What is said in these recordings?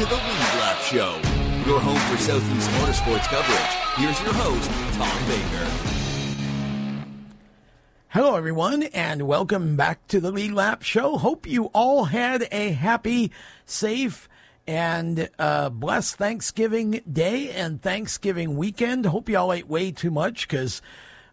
to the Lead Lap Show, your home for Southeast motorsports coverage. Here's your host, Tom Baker. Hello, everyone, and welcome back to the Lead Lap Show. Hope you all had a happy, safe, and uh, blessed Thanksgiving Day and Thanksgiving weekend. Hope you all ate way too much because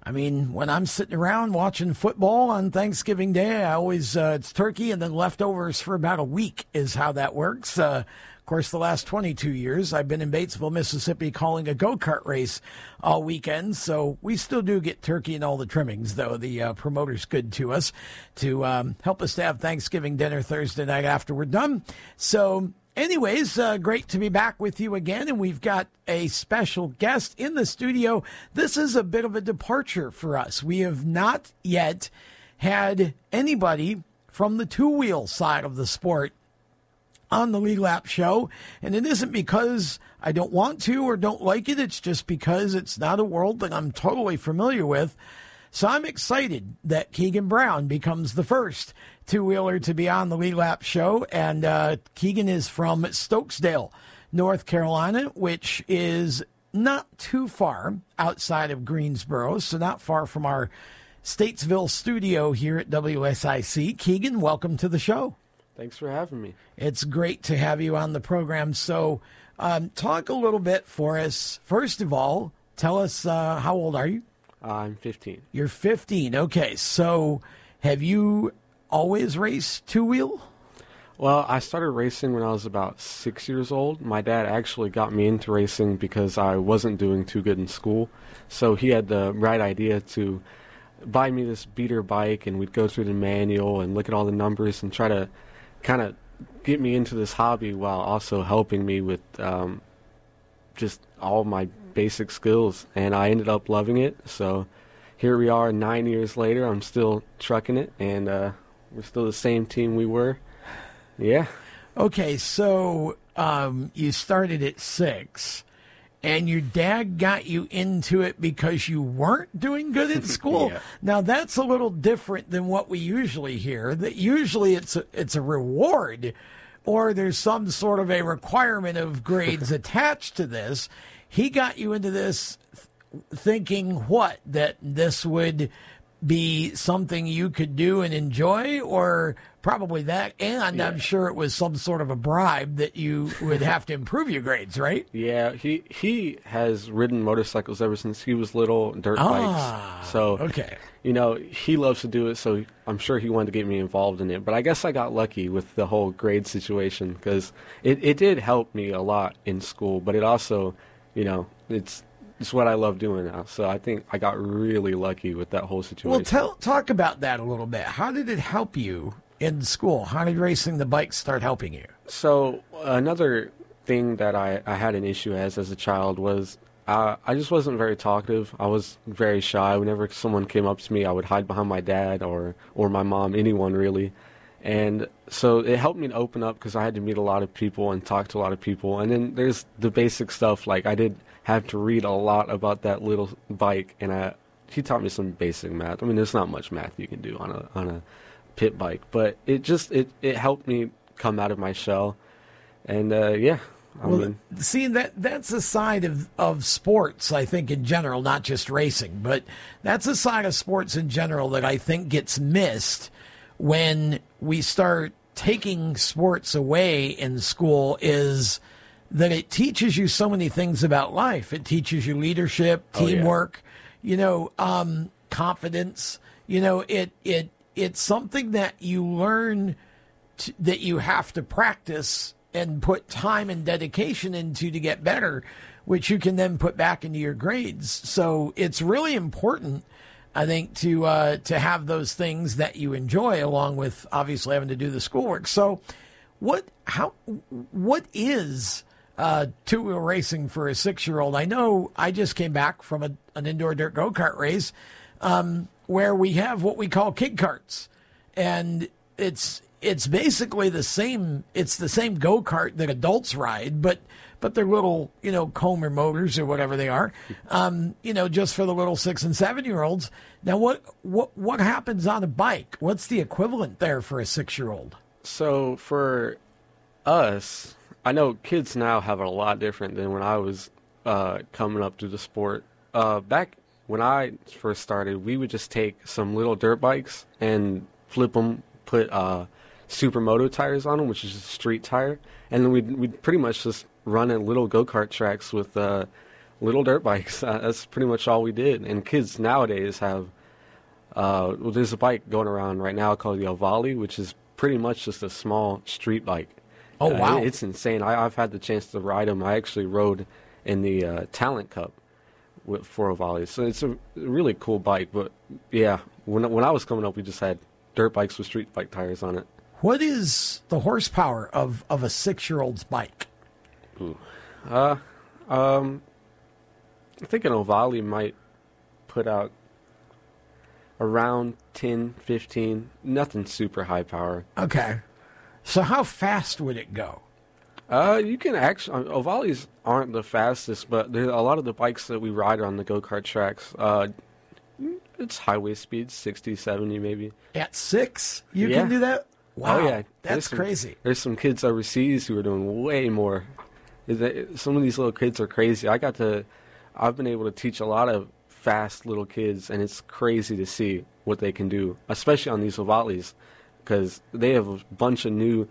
I mean, when I'm sitting around watching football on Thanksgiving Day, I always uh, it's turkey and then leftovers for about a week is how that works. Uh, course, the last 22 years, I've been in Batesville, Mississippi, calling a go kart race all weekend. So we still do get turkey and all the trimmings, though. The uh, promoter's good to us to um, help us to have Thanksgiving dinner Thursday night after we're done. So Anyways, uh, great to be back with you again, and we've got a special guest in the studio. This is a bit of a departure for us. We have not yet had anybody from the two wheel side of the sport on the Lead Lap show, and it isn't because I don't want to or don't like it. It's just because it's not a world that I'm totally familiar with. So I'm excited that Keagan Brown becomes the first two wheeler to be on the Lead Lap show. And uh, Keagan is from Stokesdale, North Carolina, which is not too far outside of Greensboro, so not far from our Statesville studio here at WSIC. Keagan, welcome to the show. Thanks for having me. It's great to have you on the program. So, um, talk a little bit for us. First of all, tell us uh, how old are you? Uh, I'm 15. You're 15. Okay. So, have you always raced two wheel? Well, I started racing when I was about six years old. My dad actually got me into racing because I wasn't doing too good in school. So he had the right idea to buy me this beater bike, and we'd go through the manual and look at all the numbers and try to kind of get me into this hobby while also helping me with um, just all my basic skills. And I ended up loving it. So here we are nine years later. I'm still trucking it, and uh, we're still the same team we were. Yeah. Okay, so um, you started at six, and your dad got you into it because you weren't doing good at school. Yeah. Now that's a little different than what we usually hear. That usually it's a, it's a reward, or there's some sort of a requirement of grades attached to this. He got you into this th- thinking what that this would be something you could do and enjoy, or probably that. And I'm sure it was some sort of a bribe that you would have to improve your grades, right? Yeah, he he has ridden motorcycles ever since he was little, dirt Ah, bikes. So okay. you know he loves to do it. So I'm sure he wanted to get me involved in it. But I guess I got lucky with the whole grade situation because it it did help me a lot in school. But it also, you know, it's it's what I love doing now. So I think I got really lucky with that whole situation. Well, tell talk about that a little bit. How did it help you in school? How did racing the bike start helping you? So another thing that I, I had an issue as as a child was uh, I just wasn't very talkative. I was very shy. Whenever someone came up to me, I would hide behind my dad or or my mom, anyone really. And so it helped me to open up because I had to meet a lot of people and talk to a lot of people. And then there's the basic stuff like I did have to read a lot about that little bike, and I he taught me some basic math. I mean, there's not much math you can do on a on a pit bike, but it just it it helped me come out of my shell, and uh, yeah, I Well, mean, see that that's a side of, of sports, I think in general, not just racing, but that's a side of sports in general that I think gets missed when we start taking sports away in school is that it teaches you so many things about life. It teaches you leadership, Oh, yeah. teamwork, you know, um, confidence. You know, it it it's something that you learn t- that you have to practice and put time and dedication into to get better, which you can then put back into your grades. So it's really important, I think, to uh, to have those things that you enjoy, along with obviously having to do the schoolwork. So, what how what is uh, two wheel racing for a six year old? I know I just came back from a, an indoor dirt go kart race um, where we have what we call kid carts, and it's it's basically the same. It's the same go kart that adults ride, but but they're little, you know, Comer motors or whatever they are, um, you know, just for the little six and seven year olds. Now, what what what happens on a bike? What's the equivalent there for a six year old? so for us, I know kids now have a lot different than when I was uh, coming up to the sport. Uh, back when I first started, we would just take some little dirt bikes and flip them, put uh, supermoto tires on them, which is a street tire, and then we'd, we'd pretty much just run in little go kart tracks with uh, little dirt bikes. Uh, that's pretty much all we did. And kids nowadays have uh, well, there's a bike going around right now called the Ohvale, which is pretty much just a small street bike. Oh Uh, wow! it- it's insane. I, I've had the chance to ride them. I actually rode in the uh, Talent Cup with, for Ohvale, so it's a really cool bike. But yeah, when when I was coming up, we just had dirt bikes with street bike tires on it. what is the horsepower of of a six year old's bike? Uh, um, I think an Ohvale might put out around 10, 15, nothing super high power. Okay, so how fast would it go? Uh, you can actually Ohvales aren't the fastest, but there a lot of the bikes that we ride on the go kart tracks. Uh, it's highway speeds, 60, 70 maybe. At six, you Yeah. can do that. Wow, oh yeah, There's that's some- crazy. There's some kids overseas who are doing way more. Is that- Some of these little kids are crazy. I got to, I've been able to teach a lot of fast little kids, and it's crazy to see what they can do, especially on these Ohvales, because they have a bunch of new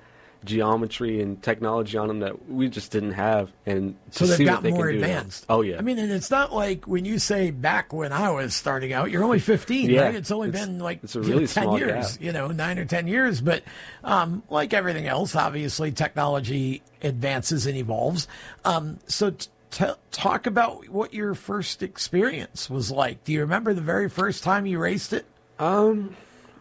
geometry and technology on them that we just didn't have, and So they've got they more advanced. Oh yeah, I mean, and it's not like when you say back when I was starting out, you're only 15, Yeah, right? It's only it's- been like it's a you know, 10 small years, gap. you know, nine or 10 years. But um, like everything else, obviously, technology advances and evolves. Um, so t- t- talk about what your first experience was like. Do you remember the very first time you raced it? Um,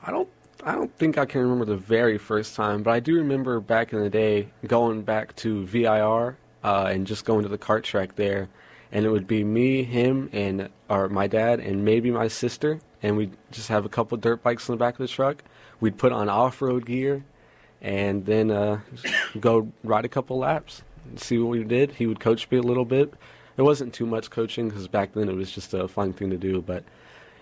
I don't. I don't think I can remember the very first time, but I do remember back in the day going back to VIR uh, and just going to the cart track there, and it would be me, him, and or my dad, and maybe my sister, and we'd just have a couple dirt bikes in the back of the truck. We'd put on off-road gear, and then uh, go ride a couple laps, see what we did. He would coach me a little bit. It wasn't too much coaching because back then it was just a fun thing to do, but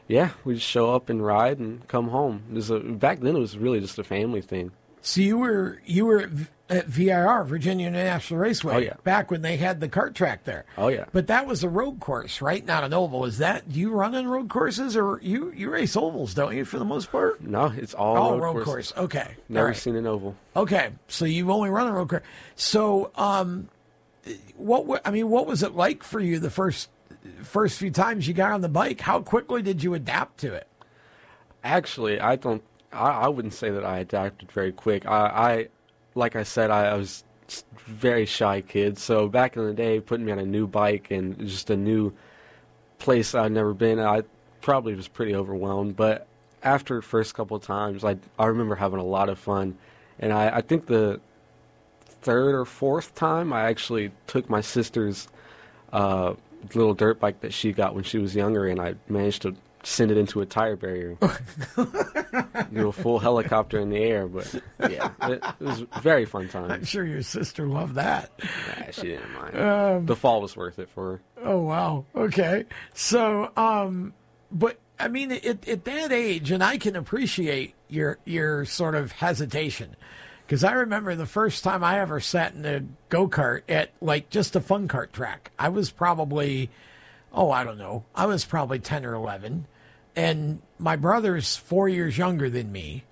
yeah, we just show up and ride and come home. There's a, back then it was really just a family thing. So you were you were at VIR, Virginia International Raceway, Oh, yeah. back when they had the kart track there. Oh, yeah. But that was a road course, right? Not an oval. Is that do you run on road courses or you you race ovals, don't you, for the most part? No, it's all All road, road, course. Okay. Never right. seen an oval. Okay. So you've only run a road course. So um, what I mean, what was it like for you the first first few times you got on the bike? How quickly did you adapt to it? Actually, I don't. I, I wouldn't say that I adapted very quick. I, I like I said, I, I was very shy kid. So back in the day, putting me on a new bike and just a new place I'd never been, I probably was pretty overwhelmed. But after first couple of times, I I remember having a lot of fun, and I, I think the third or fourth time, I actually took my sister's uh, little dirt bike that she got when she was younger, and I managed to send it into a tire barrier, do a full helicopter in the air. But yeah, it, it was a very fun time. I'm time. sure your sister loved that. Yeah, she didn't mind. Um, the fall was worth it for her. Oh wow. Okay. So, um, but I mean, at, at that age, and I can appreciate your your sort of hesitation, because I remember the first time I ever sat in a go kart at like just a fun kart track. I was probably, oh, I don't know, I was probably ten or eleven, and my brother's four years younger than me.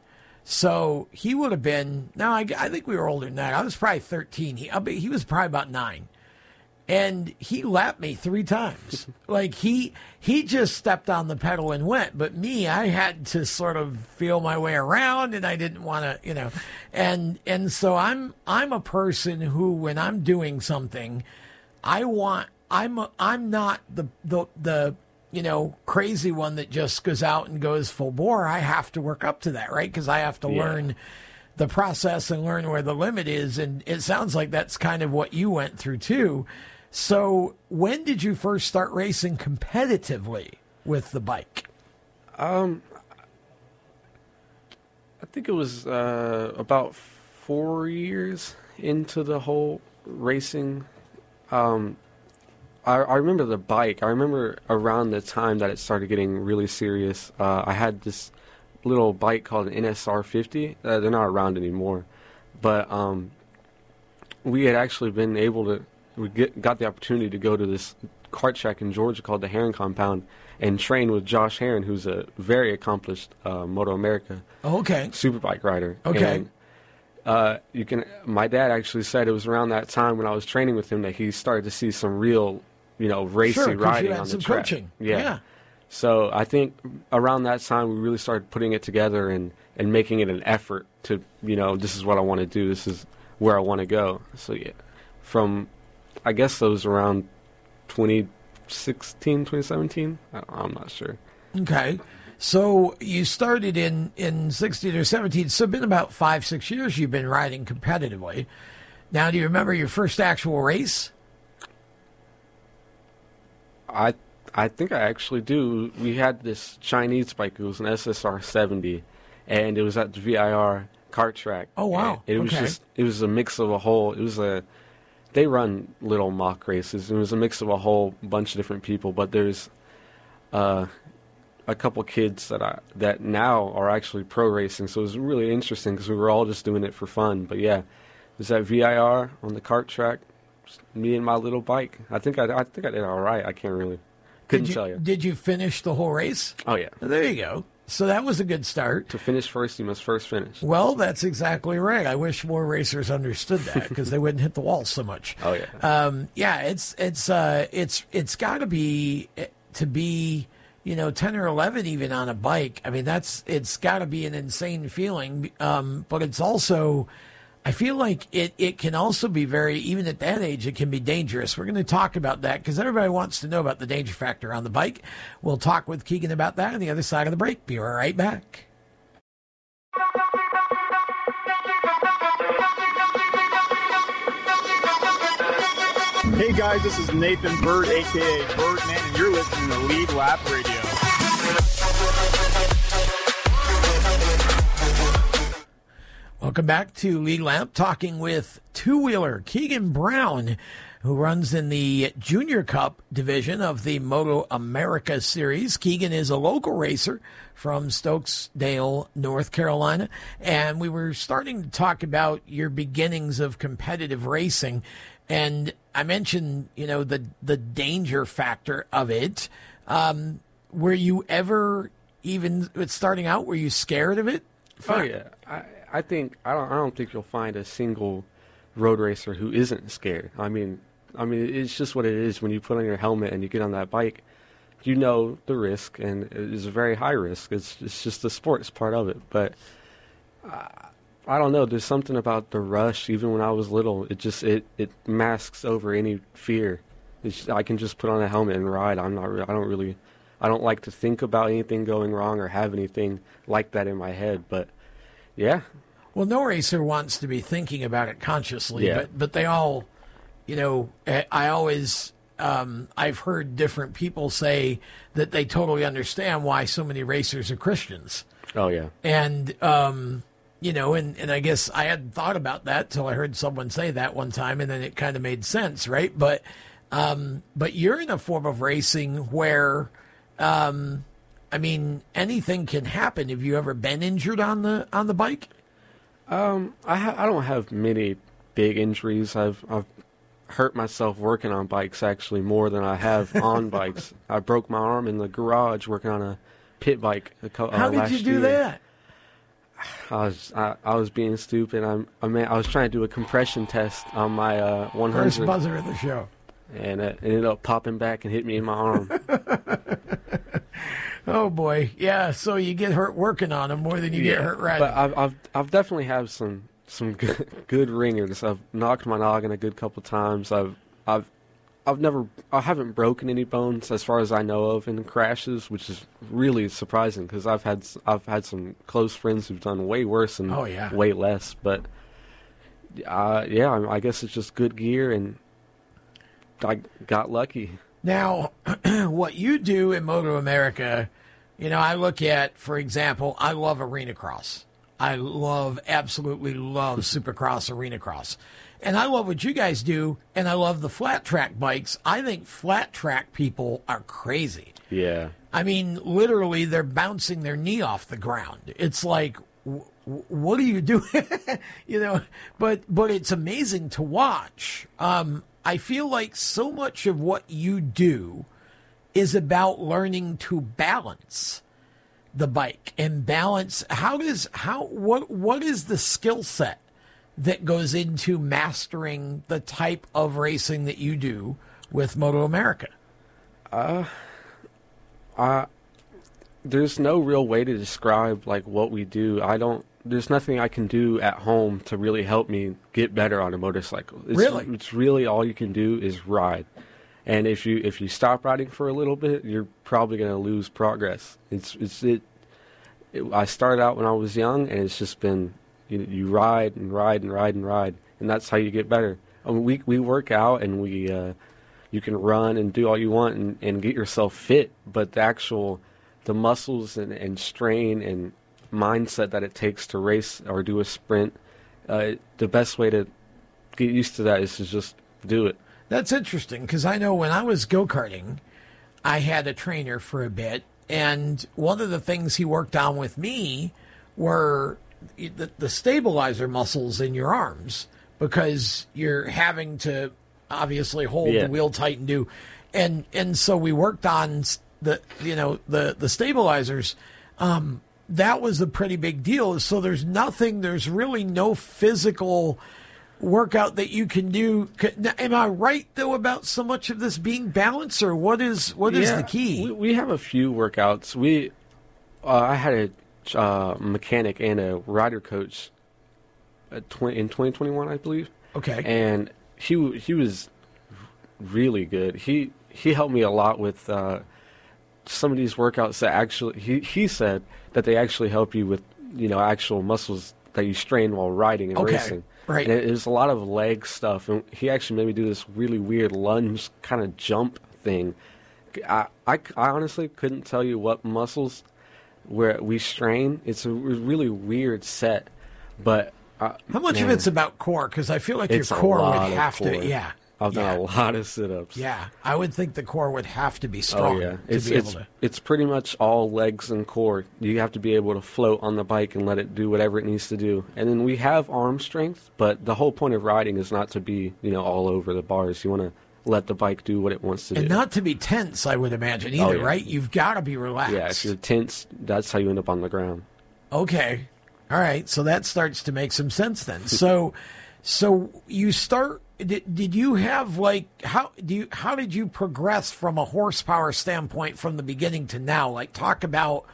So he would have been. Now I, I think we were older than that. I was probably thirteen. He I'll be, he was probably about nine and he lapped me three times. like he he just stepped on the pedal and went, but me, I had to sort of feel my way around, and I didn't want to, you know, and and so I'm I'm a person who, when I'm doing something, I want I'm a, I'm not the the the you know crazy one that just goes out and goes full bore. I have to work up to that, right? Because I have to Yeah. learn the process and learn where the limit is. And it sounds like that's kind of what you went through too. So, when did you first start racing competitively with the bike? Um, I think it was uh, about four years into the whole racing. Um, I, I remember the bike. I remember around the time that it started getting really serious. Uh, I had this little bike called an NSR 50. Uh, they're not around anymore, but um, we had actually been able to we get, got the opportunity to go to this kart track in Georgia called the Herrin Compound and train with Josh Herrin, who's a very accomplished uh, Moto America Okay. superbike rider. Okay. And, uh, you can. My dad actually said it was around that time when I was training with him that he started to see some real, you know, racing Sure, riding had on some the track. coaching. Yeah. Yeah. So I think around that time we really started putting it together and and making it an effort to, you know, this is what I want to do. This is where I want to go. So yeah, from I guess that was around 2016, 2017. I, I'm not sure. Okay. So you started in, in 16 or 17. So it's been about five, six years you've been riding competitively. Now, do you remember your first actual race? I I think I actually do. We had this Chinese bike. It was an SSR 70, and it was at the VIR kart track. Oh, wow. It was Okay. just it was a mix of a whole. It was a they run little mock races. and It was a mix of a whole bunch of different people, but there's uh, a couple kids that I that now are actually pro racing. So it was really interesting because we were all just doing it for fun. But yeah, it was at VIR on the kart track. Just me and my little bike. I think I I think I did all right. I can't really couldn't you, tell you. Did you finish the whole race? Oh yeah. There you go. So that was a good start. To finish first, you must first finish. Well, that's exactly right. I wish more racers understood that because they wouldn't hit the wall so much. Oh yeah. Um, yeah, it's it's uh, it's it's got to be eh, to be you know ten or eleven even on a bike. I mean, that's it's got to be an insane feeling. Um, but it's also, I feel like it it can also be very even at that age it can be dangerous. We're going to talk about that because everybody wants to know about the danger factor on the bike. We'll talk with Keagan about that on the other side of the break. Be right back. Hey guys, this is Nathan Bird, aka Birdman, and you're listening to Lead Lap Radio. Welcome back to Lead Lap, talking with two wheeler Keagan Brown, who runs in the Junior Cup division of the Moto America Series. Keagan is a local racer from Stokesdale, North Carolina. And we were starting to talk about your beginnings of competitive racing. And I mentioned, you know, the, the danger factor of it. Um, were you ever even starting out, were you scared of it? Oh yeah. I I think I don't I don't think you'll find a single road racer who isn't scared. I mean I mean it's just what it is when you put on your helmet and you get on that bike. You know the risk and it is a very high risk. It's it's just the sports part of it. But uh, I don't know. There's something about the rush. Even when I was little, it just it it masks over any fear. It's, I can just put on a helmet and ride. I'm not. I don't really. I don't like to think about anything going wrong or have anything like that in my head. But yeah, Well, no racer wants to be thinking about it consciously, Yeah. but but they all, you know, eh, I always um, I've heard different people say that they totally understand why so many racers are Christians, oh yeah, and um, you know, and and I guess I hadn't thought about that till I heard someone say that one time, and then it kind of made sense, right? But um, but you're in a form of racing where. Um, I mean, anything can happen. Have you ever been injured on the on the bike? Um, I ha- I don't have many big injuries. I've I've hurt myself working on bikes actually more than I have on bikes. I broke my arm in the garage working on a pit bike. A co- How uh, did you do year. that? I was I, I was being stupid. I'm I mean I was trying to do a compression test on my uh, 100, First buzzer of the show. and it ended up popping back and hit me in my arm. Oh boy, yeah. So you get hurt working on them more than you get hurt riding. But I've I've I've definitely had some some good, good ringers. I've knocked my noggin a good couple times. I've I've I've never I haven't broken any bones as far as I know of in crashes, which is really surprising because I've had I've had some close friends who've done way worse and Oh, yeah. way less. But uh, yeah, I guess it's just good gear and I got lucky. Now, what you do in Moto America, you know, I look at, for example, I love arena cross. I love, absolutely love supercross, arena cross. And I love what you guys do, and I love the flat track bikes. I think flat track people are crazy. Yeah. I mean, literally, they're bouncing their knee off the ground. It's like, what are you doing? you know, but but it's amazing to watch. Um, I feel like so much of what you do is about learning to balance the bike and balance. How does how what what is the skill set that goes into mastering the type of racing that you do with Moto America? Uh, uh, there's no real way to describe like what we do. I don't. There's nothing I can do at home to really help me get better on a motorcycle. It's, Really? it's really all you can do is ride. And if you if you stop riding for a little bit, you're probably going to lose progress. It's it's it, it. I started out when I was young, and it's just been you, you ride and ride and ride and ride, and that's how you get better. I mean, we we work out and we uh, you can run and do all you want and, and get yourself fit, but the actual the muscles and, and strain and mindset that it takes to race or do a sprint, uh, the best way to get used to that is to just do it. That's interesting because I know when I was go karting, I had a trainer for a bit, and one of the things he worked on with me were the, the stabilizer muscles in your arms because you're having to obviously hold Yeah. the wheel tight and do, and and so we worked on the you know the the stabilizers. Um, that was a pretty big deal. So there's nothing. There's really no physical workout that you can do. Am I right though about so much of this being balanced, or what is what is the key? We, we have a few workouts. We, uh, I had a uh, mechanic and a rider coach tw- in 2021, I believe. Okay. And he he was really good. He he helped me a lot with uh, some of these workouts that actually he he said that they actually help you with you know actual muscles that you strain while riding and Okay, racing. right. And it, was a lot of leg stuff, and he actually made me do this really weird lunge kind of jump thing. I, I, I honestly couldn't tell you what muscles where we strain. It's a really weird set, but uh, How much of it's about core? Because I feel like your core would have to. Yeah. I've yeah. done a lot of sit-ups. Yeah, I would think the core would have to be oh, strong Oh yeah, to it's able it's to. it's pretty much all legs and core. You have to be able to float on the bike and let it do whatever it needs to do. And then we have arm strength, but the whole point of riding is not to be you know all over the bars. You want to let the bike do what it wants to And do. And not to be tense, I would imagine either, Oh, yeah. right? You've got to be relaxed. yeah, if you're tense, that's how you end up on the ground. Okay. All right. So that starts to make some sense then. So, so you start. Did, did you have like how do you how did you progress from a horsepower standpoint from the beginning to now? Like talk about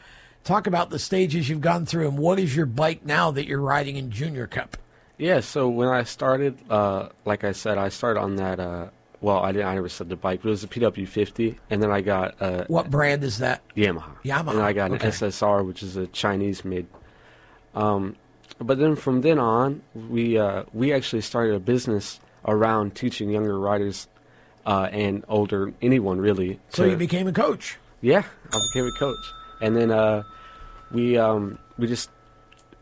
talk about the stages you've gone through and what is your bike now that you're riding in Junior Cup? Yeah, so when I started, uh, like I said, I started on that. Uh, well, I didn't. I never said the bike, but it was a PW50, and then I got uh, What brand is that? Yamaha. Yamaha, And I got okay. an SSR, which is a Chinese made. Um, but then from then on, we uh, we actually started a business around teaching younger riders uh, and older anyone really. So to- you became a coach. yeah, I became a coach, and then uh, we um, we just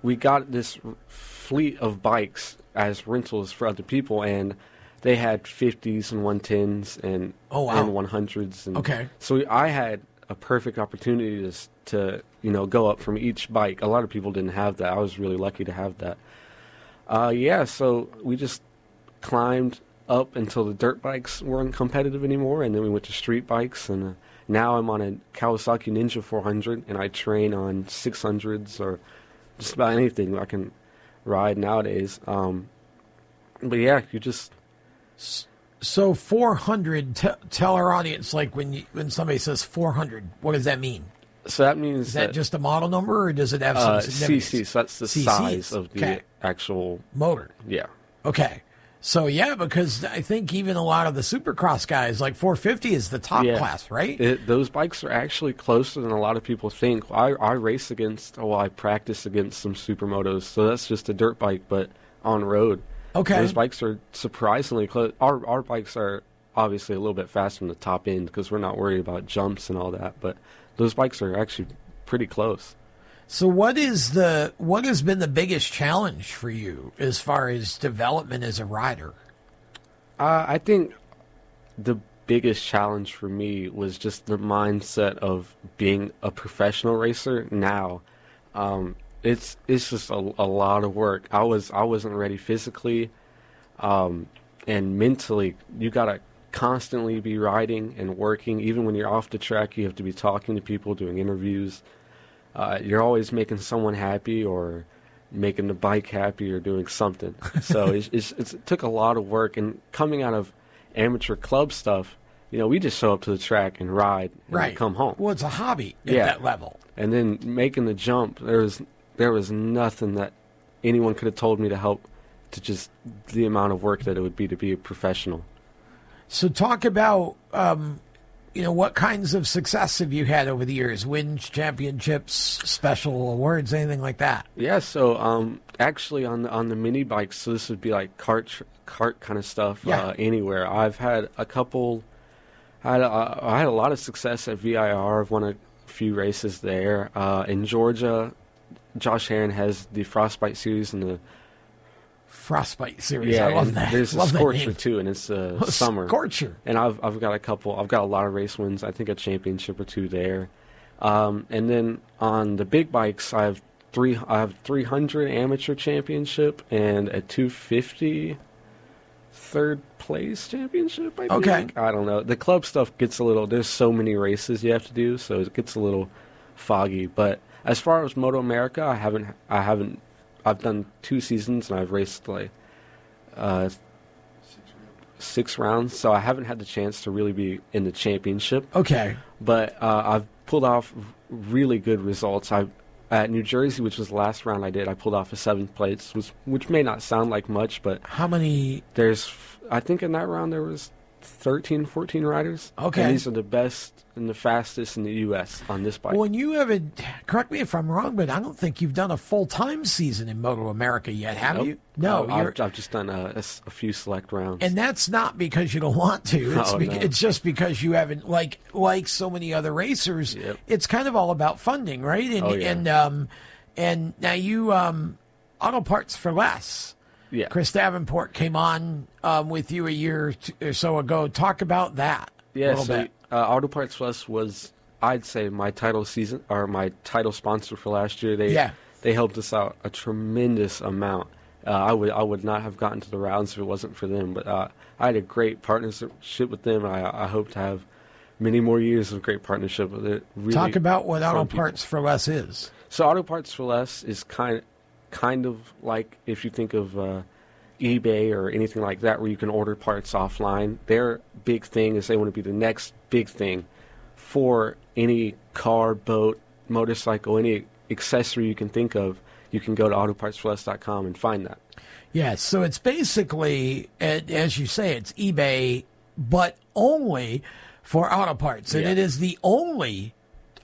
we got this fleet of bikes as rentals for other people, and they had 50s and 110s and Oh, wow. and 100s. And Okay. so I had a perfect opportunity to to you know go up from each bike. A lot of people didn't have that. I was really lucky to have that. Uh, yeah, so we just climbed up until the dirt bikes weren't competitive anymore, and then we went to street bikes, and uh, now I'm on a Kawasaki Ninja 400, and I train on 600s or just about anything I can ride nowadays. Um, but yeah, you just So 400. T- tell our audience like when you, when somebody says 400, what does that mean? so that means Is that just a model number, or does it have some uh. CC. So that's the CCs, size of the okay. actual motor? yeah. Okay. So yeah, because I think even a lot of the supercross guys, like 450 is the top Yeah. class, right? It, those bikes are actually closer than a lot of people think. I, I race against, oh, well, I practice against some supermotos, so that's just a dirt bike, but on road. Okay. Those bikes are surprisingly close. Our our bikes are obviously a little bit faster on the top end because we're not worried about jumps and all that, but those bikes are actually pretty close. So what is the what has been the biggest challenge for you as far as development as a rider? Uh, I think the biggest challenge for me was just the mindset of being a professional racer now. Um, it's it's just a, a lot of work. I was I wasn't ready physically, um, and mentally. You gotta constantly be riding and working. Even when you're off the track, you have to be talking to people, doing interviews. Uh, you're always making someone happy or making the bike happy or doing something. So it's, it's, it's, it took a lot of work. And coming out of amateur club stuff, you know, we just show up to the track and ride and right. come home. Well, it's a hobby at Yeah. that level. And then making the jump, there was there was nothing that anyone could have told me to help to just the amount of work that it would be to be a professional. So talk about um, you know what kinds of success have you had over the years? Wins, championships, special awards, anything like that? Yeah, so um, actually on the on the mini bikes, so this would be like cart cart kind of stuff. Yeah. Uh, anywhere, I've had a couple. I had a, I had a lot of success at VIR. I've won a few races there. Uh, in Georgia, Josh Herrin has the Frostbite series and the Frostbite series. yeah. I love that. There's a love that Scorcher too, and it's uh, Oh, summer. Scorcher. And I've I've got a couple. I've got a lot of race wins. I think a championship or two there. Um, and then on the big bikes, I have three. I have 300 amateur championship and a 250 third place championship. I Okay. think. I don't know. The club stuff gets a little. There's so many races you have to do, so it gets a little foggy. But as far as Moto America, I haven't. I haven't. I've done two seasons and I've raced like uh, six rounds, so I haven't had the chance to really be in the championship. Okay. But uh, I've pulled off really good results. I at New Jersey, which was the last round I did, I pulled off a seventh place, which which may not sound like much, but How many? there's I think in that round there was 13, 14 riders. Okay. and these are the best and the fastest in the U.S. on this bike. When you haven't, correct me if I'm wrong, but I don't think you've done a full time season in Moto America yet, have Nope. you? No, Uh, I've, I've just done a few select rounds. and that's not because you don't want to. It's Oh, no. it's just because you haven't like like so many other racers. Yep. It's kind of all about funding, right? And Oh, yeah. and um and now you um auto parts for less. Yeah, Chris Davenport came on um, with you a year or so ago. Talk about that. Yeah, so uh, Auto Parts Plus was, I'd say, my title season or my title sponsor for last year. They Yeah. they helped us out a tremendous amount. Uh, I would I would not have gotten to the rounds if it wasn't for them. But uh, I had a great partnership with them. I I hope to have many more years of great partnership with it. Really Talk about what auto people. parts for less is. So Auto Parts for Less is kind kind of like if you think of uh, eBay or anything like that, where you can order parts offline. Their big thing is they want to be the next big thing for any car, boat, motorcycle, any accessory you can think of. You can go to autopartsforless.com and find that. Yes, so it's basically, as you say, it's eBay, but only for auto parts, and Yeah. it is the only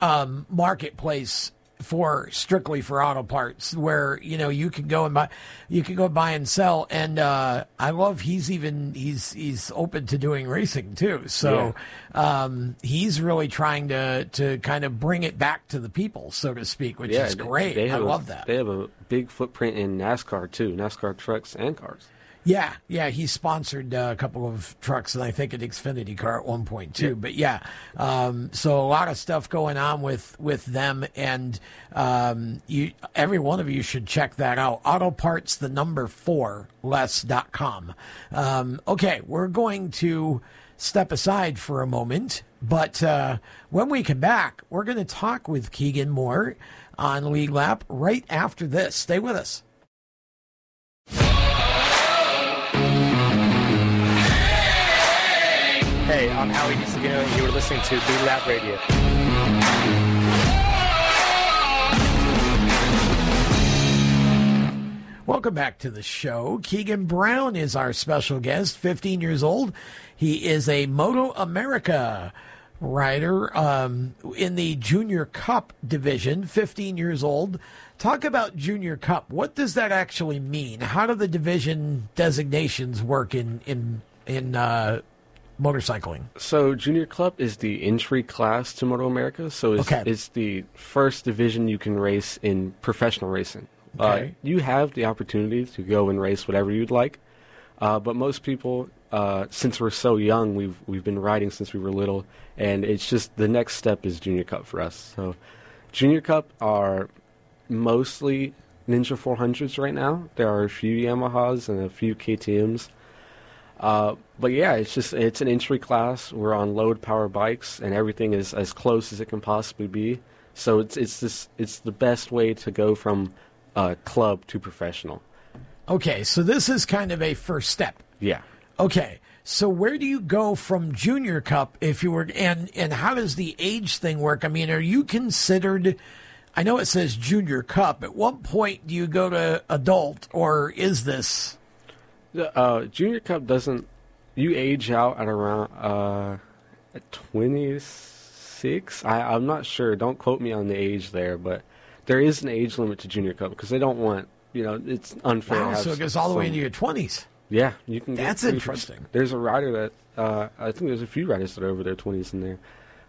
um, marketplace for strictly for auto parts where you know you can go and buy, you can go buy and sell. And uh, I love he's even he's he's open to doing racing too. So um, he's really trying to to kind of bring it back to the people, so to speak, which is great. They I a- love that. They have a big footprint in NASCAR too, NASCAR trucks and cars. Yeah, yeah, he sponsored uh, a couple of trucks, and I think an Xfinity car at one point too. But yeah, um, so a lot of stuff going on with with them, and um, you, every one of you should check that out. Auto Parts, the number four less less.com. Um, okay, we're going to step aside for a moment, but uh, when we come back, we're going to talk with Keagan Moore on Lead Lap right after this. Stay with us. Hey, I'm Howie DeSagino, and you are listening to B Lab Radio. Welcome back to the show. Keagan Brown is our special guest, 15 years old. He is a Moto America rider um, in the Junior Cup division, 15 years old. Talk about Junior Cup. What does that actually mean? How do the division designations work in in in uh, motorcycling? So Junior Cup is the entry class to Moto America. So it's, Okay. it's the first division you can race in professional racing. Uh, you have the opportunity to go and race whatever you'd like, uh, but most people, uh, since we're so young, we've we've been riding since we were little, and it's just the next step is Junior Cup for us. So Junior Cup are mostly Ninja 400s right now. There are a few Yamahas and a few KTM's. Uh, but yeah, it's just it's an entry class. We're on load power bikes, and everything is as close as it can possibly be. So it's it's this it's the best way to go from uh, club to professional. Okay, so this is kind of a first step. Yeah. Okay. So where do you go from junior cup if you were and and how does the age thing work? I mean, are you considered I know it says junior cup. At what point do you go to adult or is this uh, junior cup doesn't. You age out at around uh, at 26. I, I'm not sure. Don't quote me on the age there, but there is an age limit to junior cup because they don't want. You know, it's unfair. wow, so it goes all the way into your twenties? Yeah, you can. That's interesting. There's a rider that uh, I think there's a few riders that are over their 20s in there.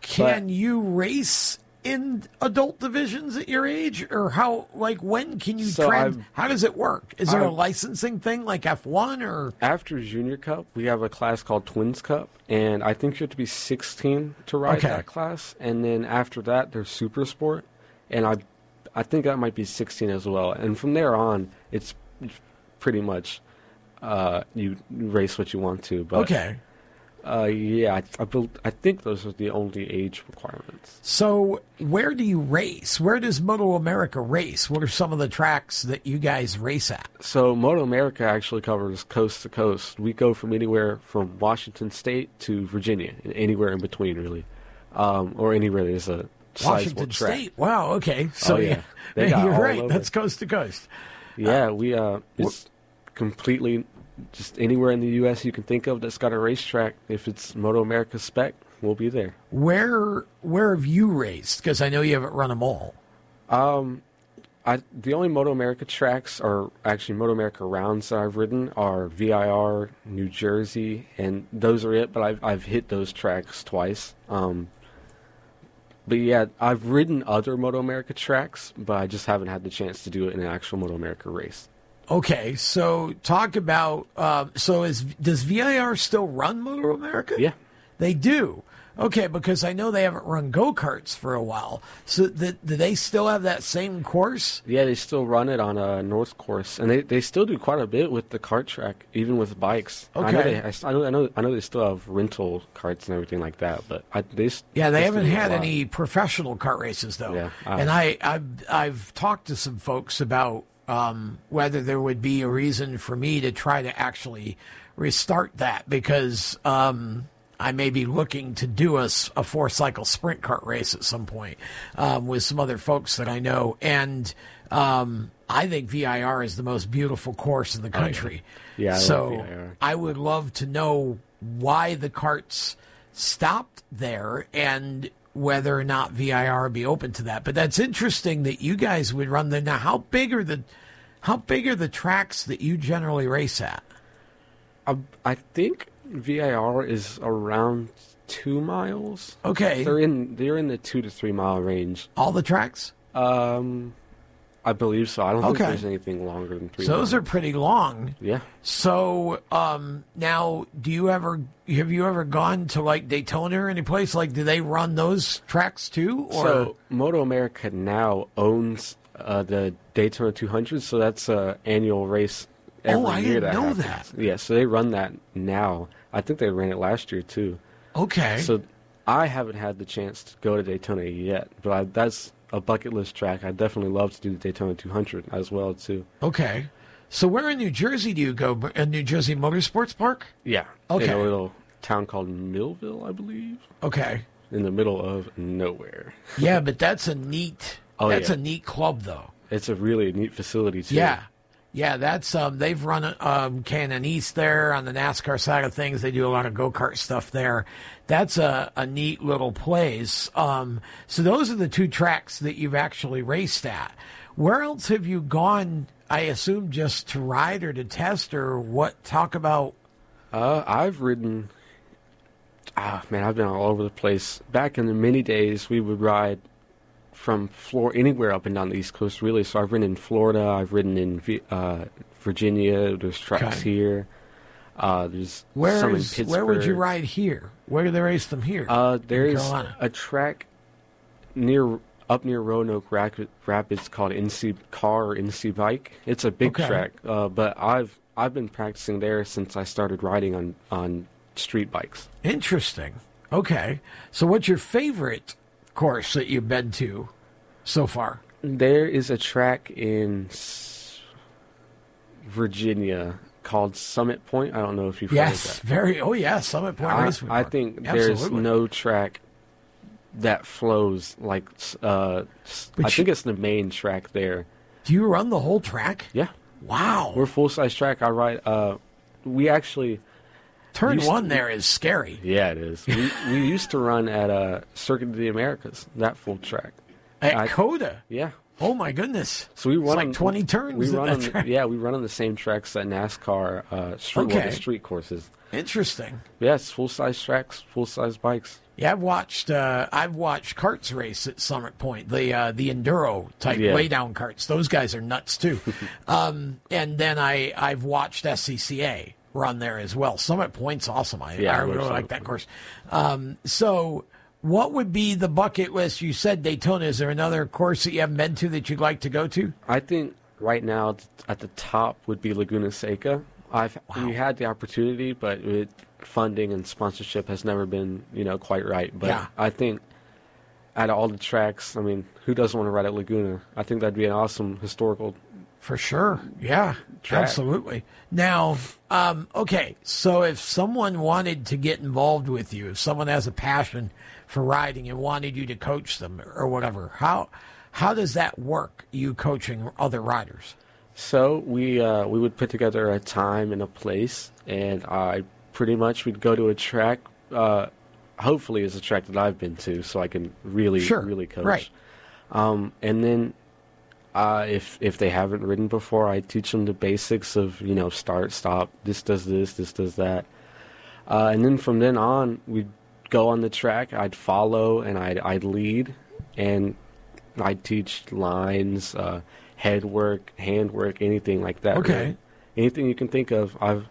Can you race in adult divisions at your age, or how? Like when can you So trans? How does it work? Is there a I've- licensing thing like F one or? After junior cup, we have a class called Twins Cup, and I think you have to be 16 to ride Okay. that class. And then after that, there's Super Sport, and I, I think that might be 16 as well. And from there on, it's pretty much uh, you race what you want to. But Okay. Uh, yeah, I, I, bel I think those are the only age requirements. So, where do you race? Where does Moto America race? What are some of the tracks that you guys race at? So Moto America actually covers coast to coast. We go from anywhere from Washington State to Virginia, and anywhere in between, really, um, or anywhere there's a Washington track. State. Wow. Okay. So Oh, yeah. yeah, They got you're right. over. That's coast to coast. Yeah, we uh, it's completely just anywhere in the U.S. you can think of that's got a racetrack. If it's Moto America spec, we'll be there. Where Where have you raced? Because I know you haven't run them all. I the only Moto America tracks are actually Moto America rounds that I've ridden are VIR, New Jersey, and those are it. But I've I've hit those tracks twice. Um, but yeah, I've ridden other Moto America tracks, but I just haven't had the chance to do it in an actual Moto America race. Okay. So talk about. Uh, so is does VIR still run Moto America? Yeah, They do. Okay, because I know they haven't run go karts for a while. So th- do they still have that same course? yeah, they still run it on a North course, and they, they still do quite a bit with the kart track, even with bikes. I know, Okay. they, I, know I know I know they still have rental carts and everything like that, but I, they Yeah, they still haven't had any professional kart races though. Yeah, and I, I've I've talked to some folks about um, whether there would be a reason for me to try to actually restart that because um, I may be looking to do a four cycle sprint cart race at some point um, with some other folks that I know and. Um, I think VIR is the most beautiful course in the country. Oh, Yeah, I so. I would love to know why the carts stopped there and whether or not VIR would be open to that. But that's interesting that you guys would run there. Now, how big are the how big are the tracks that you generally race at? I, I think VIR is around two miles. Okay, They're in they're in the two to three mile range. all the tracks. Um, I believe so. I don't Okay. think there's anything longer than three. So those are pretty long. yeah. So um, now, do you ever have you ever gone to like Daytona or any place like? Do they run those tracks too? Or So Moto America now owns uh, the Daytona 200, so that's a annual race every Oh, I year. didn't that know happens. that. Yeah, so they run that now. I think they ran it last year too. okay, So I haven't had the chance to go to Daytona yet, but I, that's a bucket list track. I definitely love to do the Daytona 200 as well too. okay. So where in New Jersey do you go? In New Jersey Motorsports Park? Yeah. Okay. In a little town called Millville, I believe, Okay. in the middle of nowhere. Yeah, but that's a neat. Oh, that's yeah. a neat club, though. It's a really neat facility too. Yeah, yeah. That's um. They've run um East there on the NASCAR side of things. They do a lot of go kart stuff there. That's a a neat little place. Um. So those are the two tracks that you've actually raced at. Where else have you gone? I assume just to ride or to test or what? Talk about. Uh, I've ridden. Ah, man, I've been all over the place. Back in the mini days, we would ride from Florida anywhere up and down the East Coast, really. So I've ridden in Florida. I've ridden in uh, Virginia. There's tracks Okay. here. Uh, there's Where some in Pittsburgh. where would you ride here? Where do they race them here? Uh, there's Carolina. a track near up near Roanoke Rapids called NC Car or NC Bike. It's a big Okay. track, uh, but I've I've been practicing there since I started riding on on street bikes. Interesting. Okay. So, what's your favorite course that you've been to so far? There is a track in Virginia called Summit Point. I don't know if you've heard Yes, of that. very. Oh, yeah, Summit Point I, Raceway I think there's no track that flows like uh, I you- think it's the main track there. Do you run the whole track? Yeah, Wow. we're full size track. I ride. Uh, we actually. Turn used to- one there is scary. Yeah, it is. We, we used to run at uh, Circuit of the Americas, that full track. At I- COTA. Yeah. Oh my goodness. So we It's run like on- 20 turns We run on the- yeah, we run on the same tracks that NASCAR uh, street, Okay. the street courses. Interesting. Yes, full size tracks, full size bikes. Yeah, I've watched. Uh, I've watched karts race at Summit Point. The uh, the enduro type Yeah. lay down carts. Those guys are nuts too. um, and then I I've watched SCCA run there as well. Summit Point's awesome. I, Yeah, I really like that course. Um, so, what would be the bucket list? You said Daytona. Is there another course that you haven't been to that you'd like to go to? I think right now at the top would be Laguna Seca. I've we had the opportunity, but it, funding and sponsorship has never been you know quite right. But Yeah. I think out of all the tracks, I mean, who doesn't want to ride at Laguna? I think that'd be an awesome historical. For sure. Yeah, Track. absolutely. Now, um, okay, so if someone wanted to get involved with you, if someone has a passion for riding and wanted you to coach them or whatever, how how does that work? You coaching other riders? So we uh, we would put together a time and a place, and I pretty much would go to a track. Uh, hopefully, it's a track that I've been to, so I can really Sure, really coach. right. Um, and then uh, if if they haven't ridden before, I teach them the basics of you know start stop. This does this. This does that. Uh, and then from then on, we'd go on the track. I'd follow and I'd I'd lead, and I'd teach lines, uh, head work, hand work, anything like that. Okay. really. Anything you can think of, I've.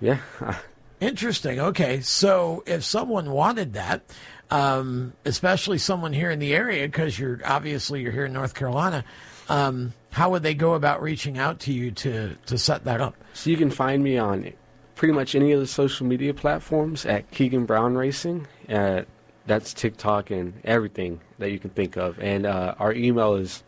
Yeah. Interesting. Okay, so if someone wanted that, um, especially someone here in the area, because you're obviously you're here in North Carolina, um, how would they go about reaching out to you to to set that up? So you can find me on pretty much any of the social media platforms at Keagan Brown Racing. Uh, that's TikTok and everything that you can think of. And uh, our email is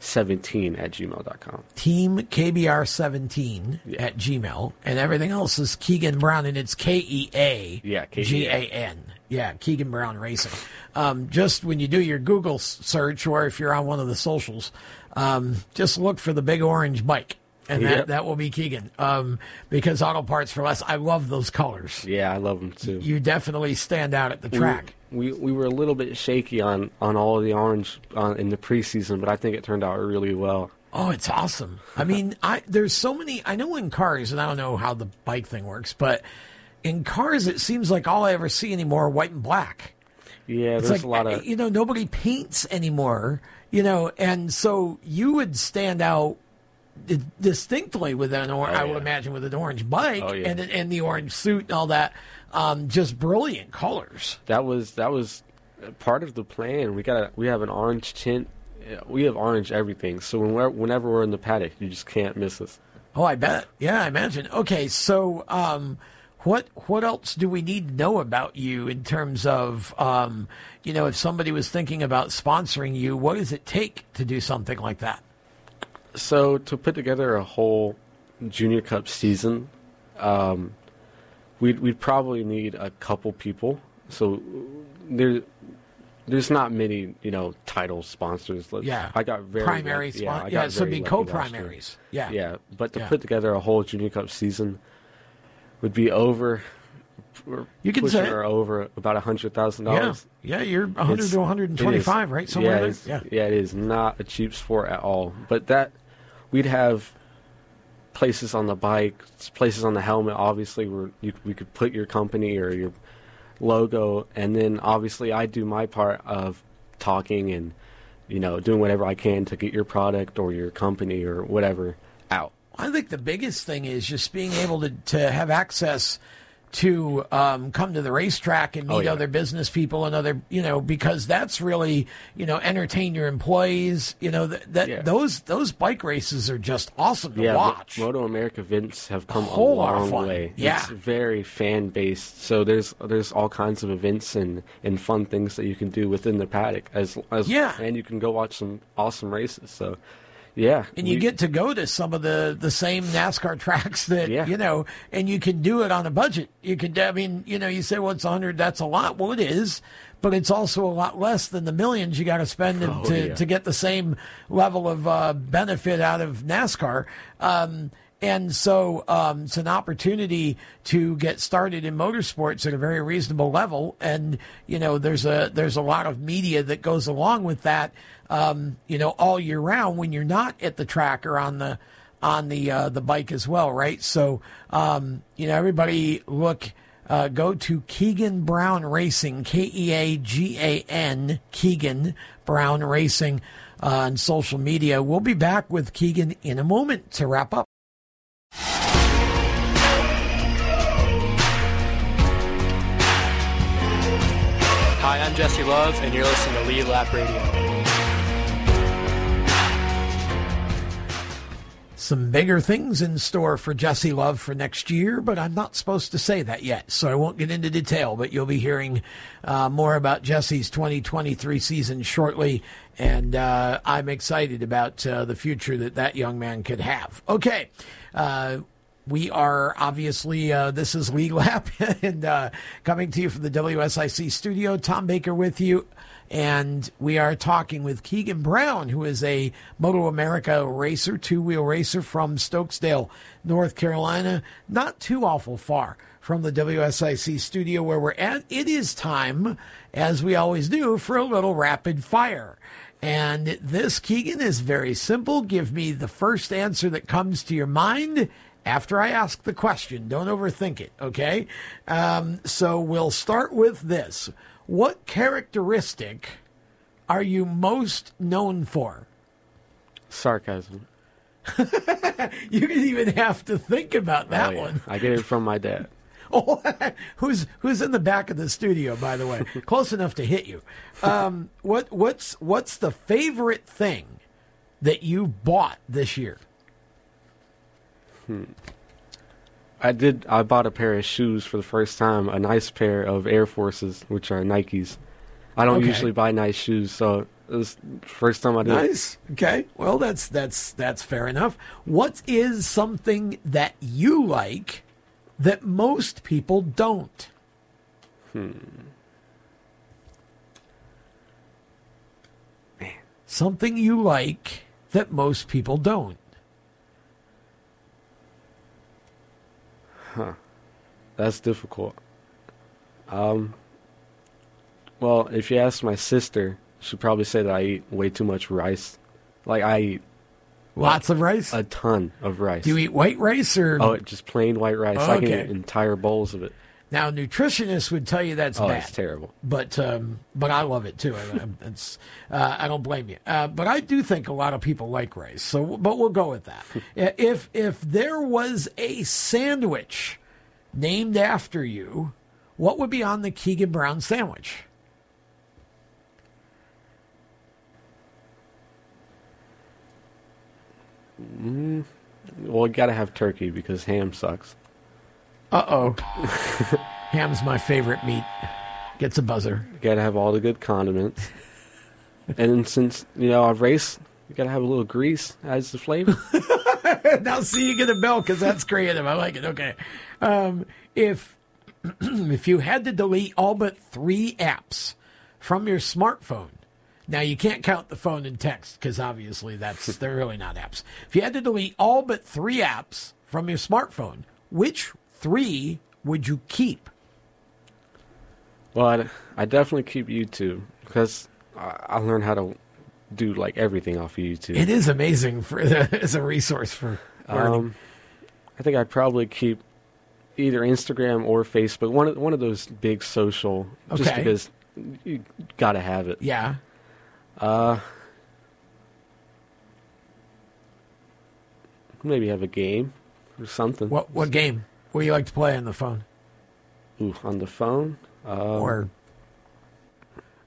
teamkbr17 at gmail.com. Team KBR17 Yeah. at Gmail, and everything else is Keagan Brown, and it's K E A Yeah, K E A. G A N. Yeah, Keagan Brown Racing. Um, just when you do your Google search, or if you're on one of the socials, um, just look for the big orange bike, and that, Yep. that will be Keagan. Um, because Auto Parts for Less, I love those colors. Yeah, I love them too. You definitely stand out at the track. We, we were a little bit shaky on, on all of the orange uh, in the preseason, but I think it turned out really well. Oh, it's awesome. I mean, I there's so many. I know in cars, and I don't know how the bike thing works, but in cars, it seems like all I ever see anymore are white and black. Yeah, It's there's like a lot of you know nobody paints anymore. You know, and so you would stand out distinctly with an or I would Oh, imagine with an orange bike Oh, yeah. and and the orange suit and all that. Um, just brilliant colors. that was that was part of the plan. We got we have an orange tint. We have orange everything. So when we're, whenever we're in the paddock, you just can't miss us. Oh, I bet. Yeah, I imagine. Okay, so um, what what else do we need to know about you in terms of um, you know if somebody was thinking about sponsoring you, what does it take to do something like that? So to put together a whole junior cup season, um, we'd we'd probably need a couple people. So there, there's not many you know title sponsors. Let's- Yeah, I got very primary lucky- I yeah, so be lucky last year. co-primaries. Yeah. yeah. But to Yeah. put together a whole junior cup season would be over. You can say it. over about a hundred thousand Yeah, dollars. yeah, you're 100 It's- to 125, it is- right? Somewhere yeah, there. Yeah. yeah, it is not a cheap sport at all. But that we'd have places on the bike, places on the helmet. Obviously, where you, we could put your company or your logo, and then obviously I do my part of talking and you know doing whatever I can to get your product or your company or whatever out. I think the biggest thing is just being able to, to have access to um, come to the racetrack and meet Oh, yeah. other business people and other, you know, because that's really, you know, entertain your employees. You know, that, that Yeah. those those bike races are just awesome to yeah, watch. Moto America events have come a, of long way. Yeah. It's very fan based. So there's there's all kinds of events and, and fun things that you can do within the paddock as as Yeah. and you can go watch some awesome races. So yeah. and you we- get to go to some of the the same NASCAR tracks that Yeah. you know, and you can do it on a budget. You could, I mean, you know, you say, well, it's a hundred, that's a lot. Well, it is, but it's also a lot less than the millions you got to spend to, Oh, to, yeah. to get the same level of uh, benefit out of NASCAR. Um, and so um, it's an opportunity to get started in motorsports at a very reasonable level. And you know, there's a there's a lot of media that goes along with that. Um, you know, all year round when you're not at the track or on the on the uh, the bike as well, right? So um, you know, everybody look. Uh, go to Keagan Brown Racing, K E A G A N, Keagan Brown Racing uh, on social media. We'll be back with Keagan in a moment to wrap up. Hi, I'm Jesse Love, and you're listening to Lead Lap Radio. Some bigger things in store for Jesse Love for next year, but I'm not supposed to say that yet, so I won't get into detail. But you'll be hearing uh, more about Jesse's 2023 season shortly, and uh, I'm excited about uh, the future that that young man could have. Okay. We are obviously, uh, this is Lead Lap and uh, coming to you from the WSIC studio. Tom Baker with you. And we are talking with Keagan Brown, who is a Moto America racer, two wheel racer from Stokesdale, North Carolina. Not too awful far from the WSIC studio where we're at. It is time, as we always do, for a little rapid fire. And this, Keagan, is very simple. Give me the first answer that comes to your mind after I ask the question. Don't overthink it, okay? Um, so we'll start with this. What characteristic are you most known for? sarcasm. You didn't even have to think about that Oh, yeah. one. I get it from my dad. Oh, who's who's in the back of the studio, by the way? Close enough to hit you. Um, what what's what's the favorite thing that you bought this year? I did. I bought a pair of shoes for the first time. A nice pair of Air Forces, which are Nikes. I don't Okay. usually buy nice shoes, so it was the first time I did. Nice. Okay. Well, that's that's that's fair enough. What is something that you like that most people don't? Hmm. Man. Something you like that most people don't. That's difficult. Um. Well, if you ask my sister, she'd probably say that I eat way too much rice. Like I eat Lots of rice. a ton of rice. Do you eat white rice or Oh, just plain white rice. I can eat entire bowls of it. Now? Nutritionists would tell you that's Oh, bad. it's terrible. but um, but I love it too. I- It's uh, I don't blame you. Uh, but I do think a lot of people like rice. So, but we'll go with that. if if there was a sandwich named after you, what would be on the Keagan Brown sandwich? Well, you gotta have turkey because ham sucks. Uh oh, ham's my favorite meat. Gets a buzzer. You gotta have all the good condiments. and since you know I've raced, you gotta have a little grease as the flavor. now see you get a bell because that's creative. I like it. Okay, um, if if you had to delete all but three apps from your smartphone, now you can't count the phone and text because obviously that's they're really not apps. If you had to delete all but three apps from your smartphone, which three would you keep? well, I, I definitely keep YouTube because I, I learned how to do like everything off of YouTube. It is amazing for as a resource for learning. Um, I think I'd probably keep either Instagram or Facebook. One of one of those big social, just Okay. because you gotta have it. yeah. Uh, maybe have a game or something. What what game? What do you like to play on the phone? Ooh, on the phone. Um, or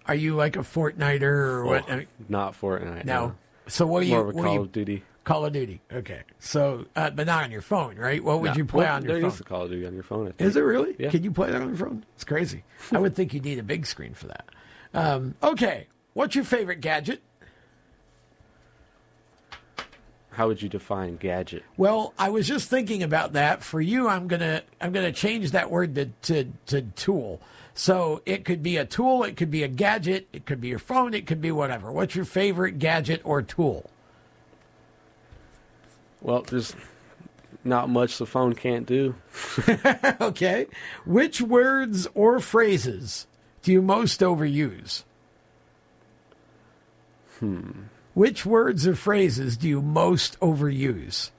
are you like a Fortniter or what? oh, mean, not Fortnite. no. So what do you? More of a Call you- of Duty. Call of Duty. Okay. So, uh, but not on your phone, right? What would No. you play Well, on your there phone? is a Call of Duty on your phone. Is it really? Yeah. Can you play that on your phone? It's crazy. I would think you'd need a big screen for that. Um, okay. What's your favorite gadget? How would you define gadget? Well, I was just thinking about that. For you, I'm gonna I'm gonna change that word to, to to tool. So it could be a tool, it could be a gadget, it could be your phone, it could be whatever. What's your favorite gadget or tool? Well, there's not much the phone can't do. okay. Which words or phrases do you most overuse? Hmm. Which words or phrases do you most overuse?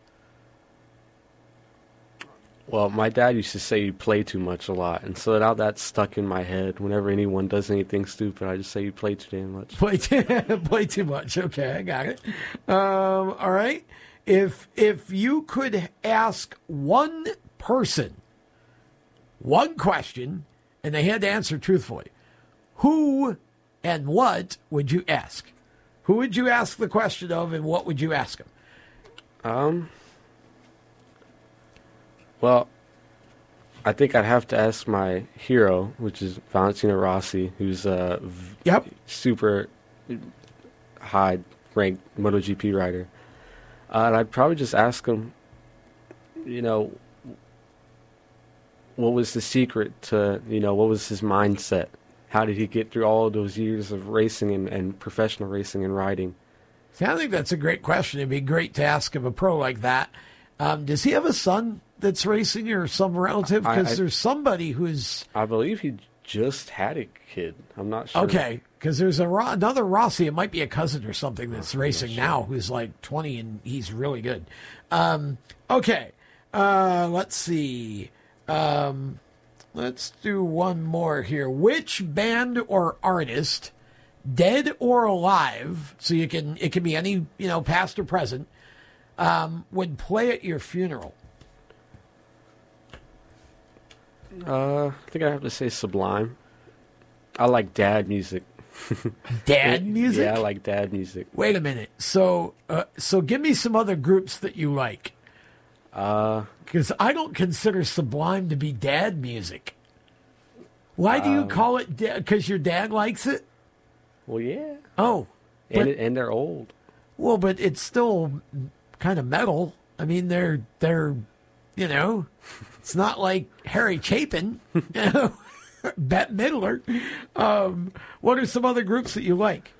Well, my dad used to say you play too much a lot, and so now that's stuck in my head. Whenever anyone does anything stupid, I just say you play too damn much. Play too, play too much. Okay, I got it. Um, all right. If if you could ask one person one question and they had to answer truthfully, who and what would you ask? Who would you ask the question of, and what would you ask them? Um. Well, I think I'd have to ask my hero, which is Valentino Rossi, who's a v- Yep. super high ranked MotoGP rider. Uh, and I'd probably just ask him, you know, what was the secret to, you know, what was his mindset? How did he get through all of those years of racing and, and professional racing and riding? See, I think that's a great question. It'd be great to ask of a pro like that. Um, does he have a son that's racing or some relative? Because there's somebody who's I believe he just had a kid. I'm not sure. okay. Because there's a Ro- another Rossi. It might be a cousin or something that's racing now who's like 20 and he's really good. Um, okay, uh, let's see. Um, let's do one more here. Which band or artist, dead or alive, so you can it can be any you know past or present, um, would play at your funeral? Uh, I think I have to say Sublime. I like dad music. Dad music. Yeah, I like dad music. Wait a minute. So, uh, so give me some other groups that you like. Uh, Because I don't consider Sublime to be dad music. Why do you call it? dad? Because your dad likes it. well, yeah, Oh, and but, it, and they're old. well, but it's still kind of metal. I mean, they're they're, you know, it's not like Harry Chapin, you know, Bette Midler. Um, what are some other groups that you like?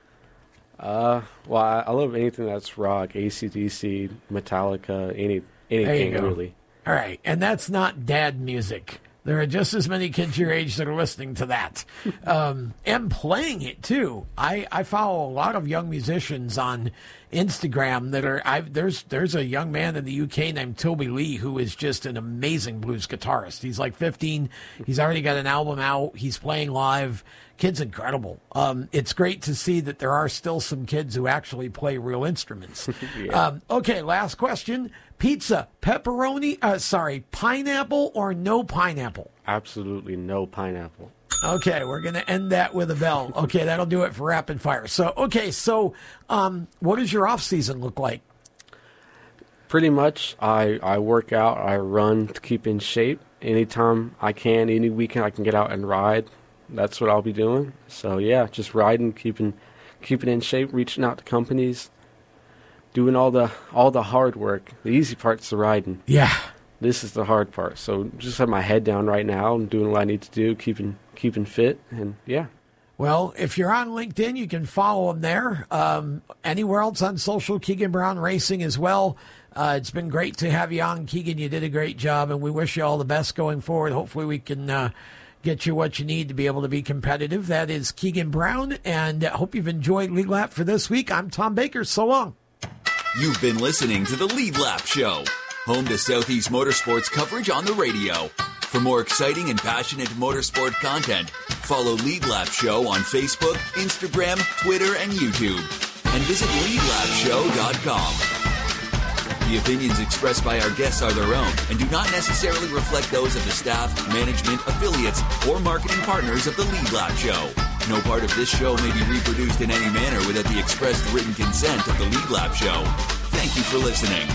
Uh, well, I, I love anything that's rock, ACDC, Metallica, any anything really. All right, and that's not dad music. There are just as many kids your age that are listening to that, um, and playing it too. I, I follow a lot of young musicians on Instagram that are. I there's there's a young man in the UK named Toby Lee who is just an amazing blues guitarist. He's like 15. He's already got an album out. He's playing live. Kid's incredible. Um, it's great to see that there are still some kids who actually play real instruments. um, okay, last question: pizza, pepperoni. Uh, sorry, pineapple or no pineapple? Absolutely no pineapple. Okay, we're going to end that with a bell. Okay, that'll do it for rapid fire. So, okay, so um, what does your off season look like? Pretty much, I I work out, I run to keep in shape. Anytime I can, any weekend I can get out and ride. That's what I'll be doing. So yeah, just riding, keeping keeping in shape, reaching out to companies, doing all the all the hard work. The easy part's the riding. Yeah. This is the hard part. So just have my head down right now and doing what I need to do, keeping keeping fit, and yeah. Well, if you're on LinkedIn, you can follow him there. Um, anywhere else on social, Keagan Brown Racing as well. Uh, it's been great to have you on, Keagan. You did a great job, and we wish you all the best going forward. Hopefully, we can uh, get you what you need to be able to be competitive. That is Keagan Brown, and I hope you've enjoyed Lead Lap for this week. I'm Tom Baker. So long. You've been listening to the Lead Lap Show, home to Southeast Motorsports coverage on the radio. For more exciting and passionate motorsport content, follow Lead Lap Show on Facebook, Instagram, Twitter, and YouTube. And visit leadlapshow.com. The opinions expressed by our guests are their own and do not necessarily reflect those of the staff, management, affiliates, or marketing partners of the Lead Lap Show. No part of this show may be reproduced in any manner without the expressed written consent of the Lead Lap Show. Thank you for listening.